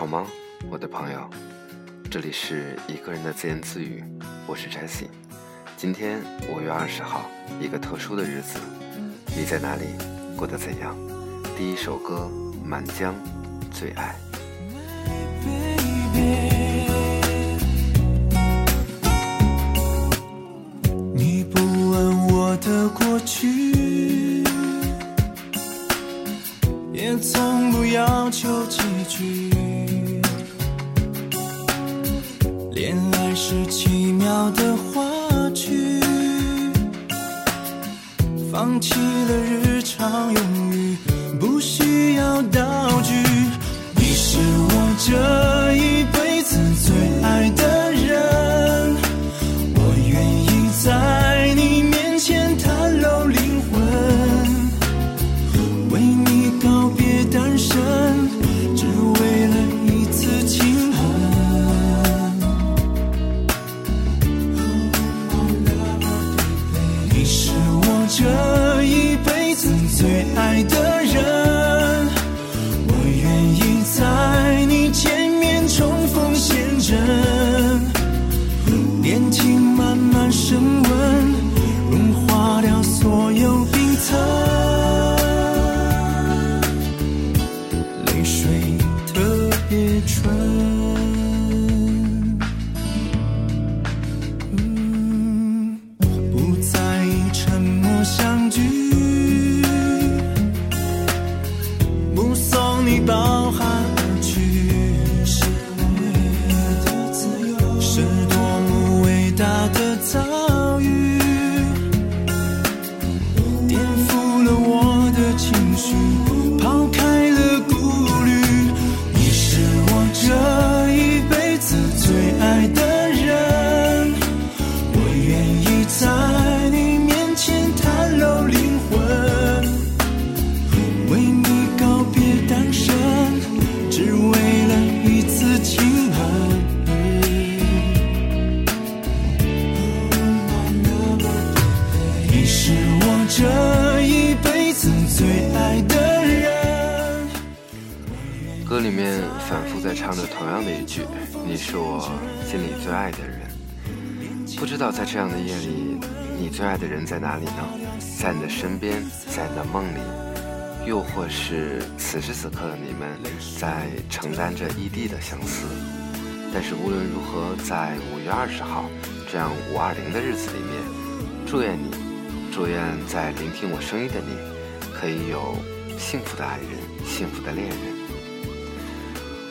好吗，我的朋友？这里是一个人的自言自语，我是 Jesse。今天五月二十号，一个特殊的日子，你在哪里？过得怎样？第一首歌《满江最爱》。你不问我的过慢里面反复在唱着同样的一句：“你是我心里最爱的人。”不知道在这样的夜里，你最爱的人在哪里呢？在你的身边，在你的梦里，又或是此时此刻的你们在承担着异地的相思。但是无论如何，在五月二十号这样五二零的日子里面，祝愿你，祝愿在聆听我声音的你，可以有幸福的爱人，幸福的恋人。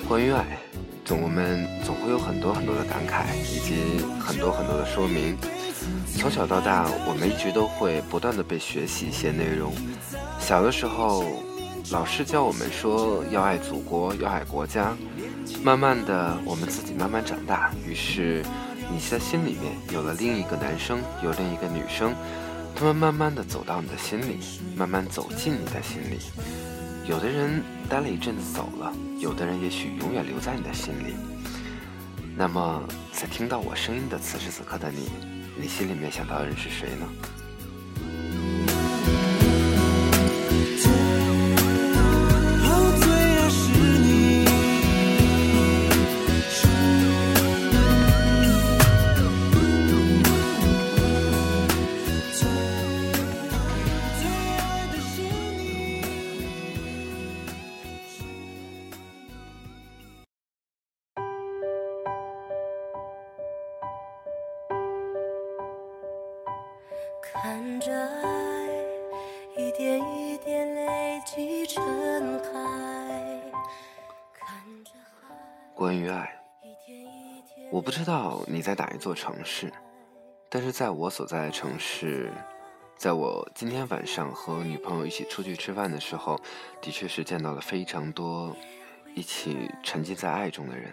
关于爱，总我们总会有很多很多的感慨，以及很多很多的说明。从小到大，我们一直都会不断的被学习一些内容。小的时候，老师教我们说要爱祖国，要爱国家。慢慢的，我们自己慢慢长大，于是你的心里面有了另一个男生，有另一个女生，他们慢慢的走到你的心里，慢慢走进你的心里。有的人待了一阵子走了，有的人也许永远留在你的心里。那么，在听到我声音的此时此刻的你，你心里面想到的人是谁呢？我不知道你在哪一座城市，但是在我所在的城市，在我今天晚上和女朋友一起出去吃饭的时候，的确是见到了非常多一起沉浸在爱中的人。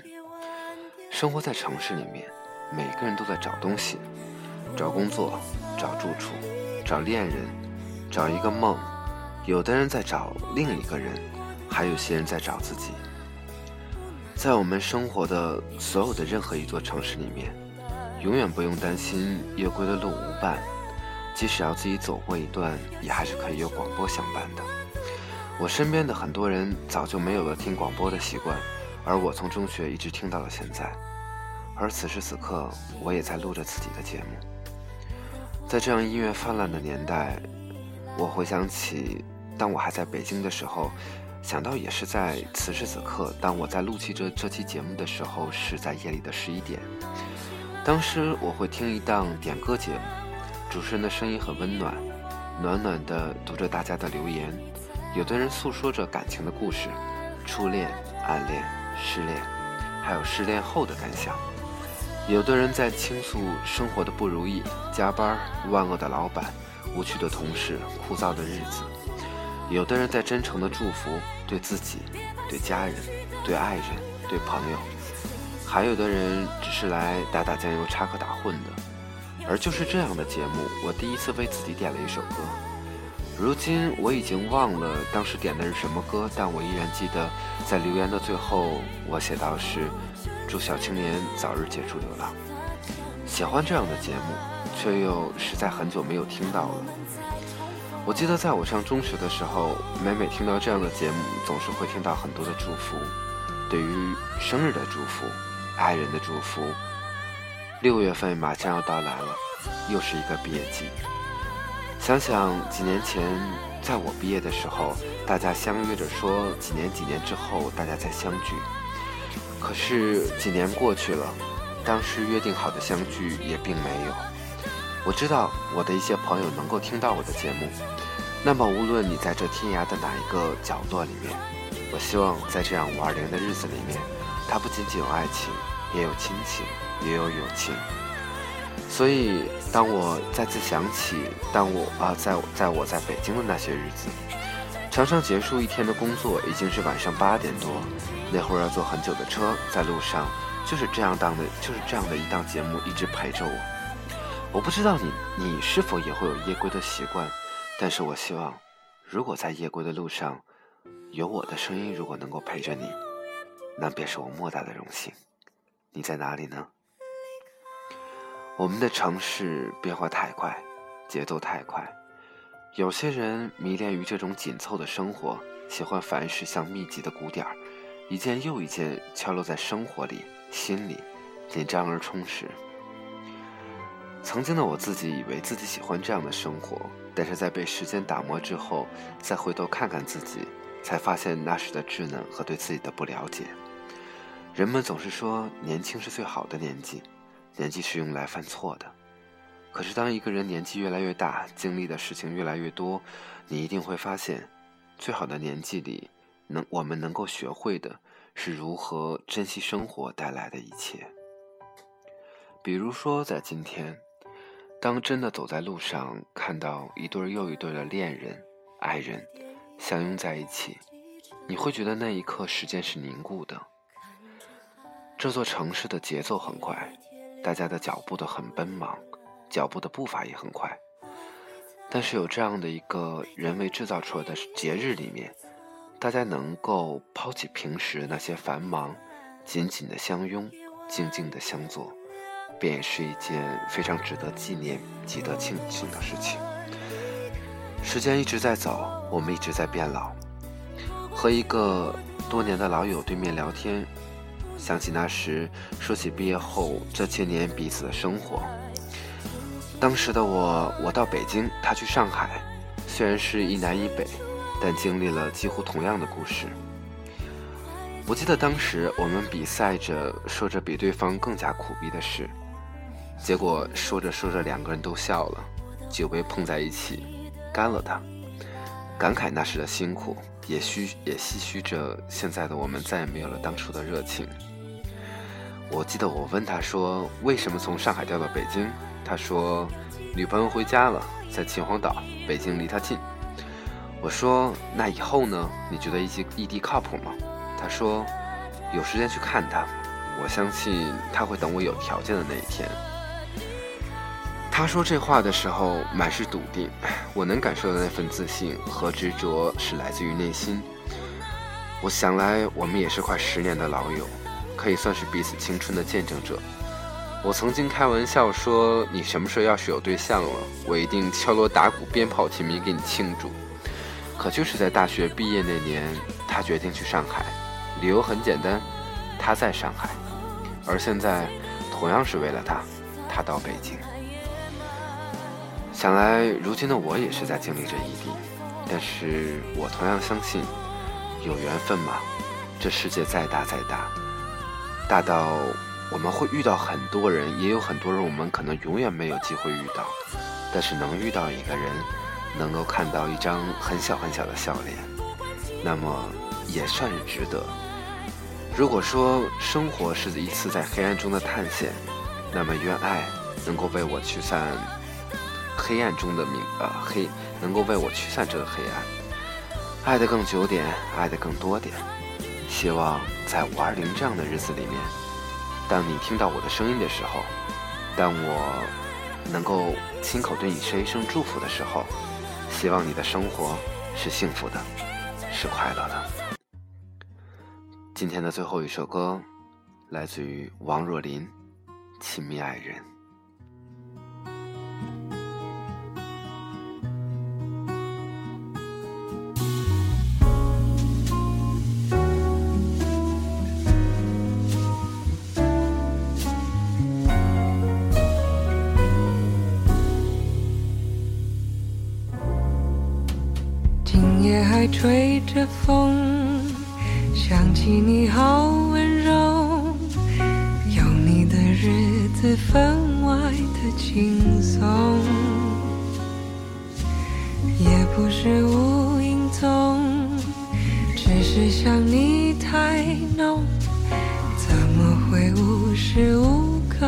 生活在城市里面，每个人都在找东西，找工作，找住处，找恋人，找一个梦。有的人在找另一个人，还有些人在找自己。在我们生活的所有的任何一座城市里面，永远不用担心夜归的路无伴，即使要自己走过一段，也还是可以有广播相伴的。我身边的很多人早就没有了听广播的习惯，而我从中学一直听到了现在，而此时此刻，我也在录着自己的节目。在这样音乐泛滥的年代，我回想起，当我还在北京的时候，想到也是在此时此刻，当我在录制着这期节目的时候，是在夜里的十一点。当时我会听一档点歌节目，主持人的声音很温暖，暖暖的读着大家的留言，有的人诉说着感情的故事，初恋、暗恋。失恋，还有失恋后的感想。有的人在倾诉生活的不如意，加班、万恶的老板、无趣的同事、枯燥的日子；有的人在真诚的祝福，对自己、对家人、对爱人、对朋友；还有的人只是来打打酱油、插科打诨的。而就是这样的节目，我第一次为自己点了一首歌。如今我已经忘了当时点的是什么歌，但我依然记得，在留言的最后，我写到是“祝小青年早日结束流浪”。喜欢这样的节目，却又实在很久没有听到了。我记得在我上中学的时候，每每听到这样的节目，总是会听到很多的祝福，对于生日的祝福，爱人的祝福。六月份马上要到来了，又是一个毕业季。想想几年前，在我毕业的时候，大家相约着说几年几年之后大家再相聚。可是几年过去了，当时约定好的相聚也并没有。我知道我的一些朋友能够听到我的节目，那么无论你在这天涯的哪一个角落里面，我希望在这样五二零的日子里面，它不仅仅有爱情，也有亲情，也有友情。所以，当我再次想起，当我啊，在在我在北京的那些日子，常常结束一天的工作已经是晚上八点多，那会儿要坐很久的车，在路上就是这样当的，就是这样的一档节目一直陪着我。我不知道你你是否也会有夜归的习惯，但是我希望，如果在夜归的路上，有我的声音，如果能够陪着你，那便是我莫大的荣幸。你在哪里呢？我们的城市变化太快，节奏太快。有些人迷恋于这种紧凑的生活，喜欢凡事像密集的鼓点儿，一件又一件敲落在生活里、心里，紧张而充实。曾经的我自己以为自己喜欢这样的生活，但是在被时间打磨之后，再回头看看自己，才发现那时的稚嫩和对自己的不了解。人们总是说年轻是最好的年纪。年纪是用来犯错的，可是当一个人年纪越来越大，经历的事情越来越多，你一定会发现，最好的年纪里，能我们能够学会的是如何珍惜生活带来的一切。比如说，在今天，当真的走在路上，看到一对又一对的恋人、爱人相拥在一起，你会觉得那一刻时间是凝固的。这座城市的节奏很快。大家的脚步都很奔忙，脚步的步伐也很快。但是有这样的一个人为制造出来的节日里面，大家能够抛弃平时那些繁忙，紧紧的相拥，静静的相坐，便也是一件非常值得纪念、值得庆幸的事情。时间一直在走，我们一直在变老。和一个多年的老友对面聊天。想起那时，说起毕业后这些年彼此的生活。当时的我，我到北京，他去上海，虽然是一南一北，但经历了几乎同样的故事。我记得当时我们比赛着说着比对方更加苦逼的事，结果说着说着两个人都笑了，酒杯碰在一起，干了它，感慨那时的辛苦。也虚也唏嘘着，现在的我们再也没有了当初的热情。我记得我问他说：“为什么从上海调到北京？”他说：“女朋友回家了，在秦皇岛，北京离他近。”我说：“那以后呢？你觉得异地异地靠谱吗？”说：“有时间去看他，我相信他会等我有条件的那一天。”他说这话的时候满是笃定，我能感受到那份自信和执着是来自于内心。我想来，我们也是快十年的老友，可以算是彼此青春的见证者。我曾经开玩笑说：“你什么时候要是有对象了，我一定敲锣打鼓、鞭炮齐鸣给你庆祝。”可就是在大学毕业那年，他决定去上海，理由很简单，他在上海，而现在同样是为了他，他到北京。想来，如今的我也是在经历着异地，但是我同样相信，有缘分嘛，这世界再大再大，大到我们会遇到很多人，也有很多人我们可能永远没有机会遇到，但是能遇到一个人，能够看到一张很小很小的笑脸，那么也算是值得。如果说生活是一次在黑暗中的探险，那么愿爱能够为我驱散黑暗中的明呃黑，能够为我驱散这个黑暗，爱的更久点，爱的更多点。希望在五二零这样的日子里面，当你听到我的声音的时候，当我能够亲口对你说一声祝福的时候，希望你的生活是幸福的，是快乐的。今天的最后一首歌，来自于王若琳，《亲密爱人》。今夜还吹着风。你好温柔，有你的日子分外的轻松，也不是无影踪，只是想你太浓，怎么会无时无刻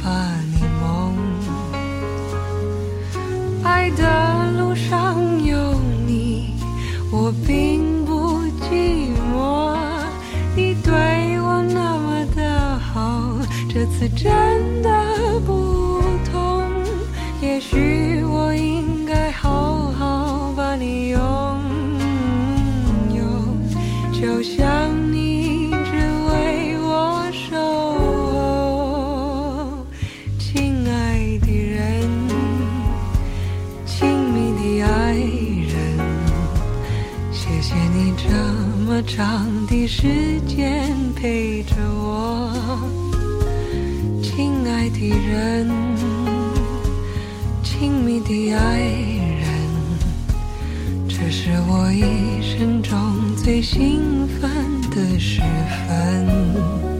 把你梦？爱的路上有你，我并。次真的不我一生中最兴奋的时分。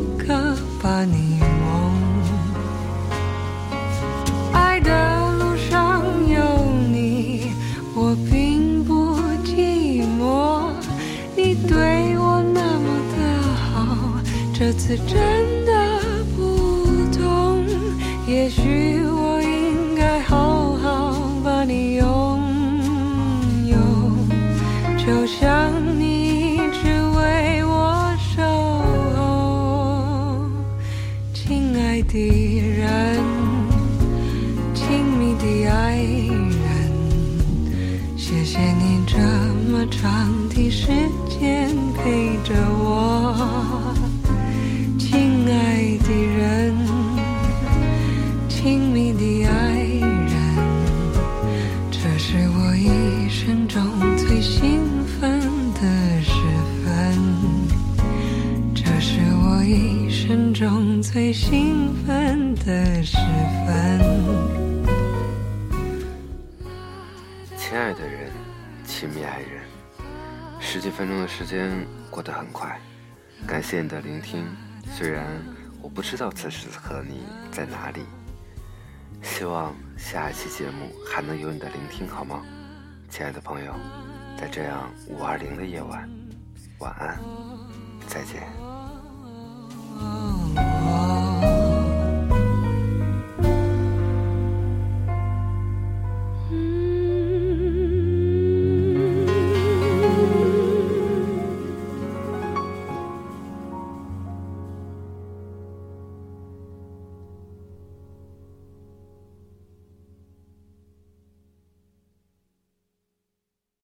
亲的时分。亲爱的人，亲密爱人，十几分钟的时间过得很快，感谢你的聆听。虽然我不知道此时此刻你在哪里，希望下一期节目还能有你的聆听，好吗，亲爱的朋友？在这样五二零的夜晚，晚安，再见。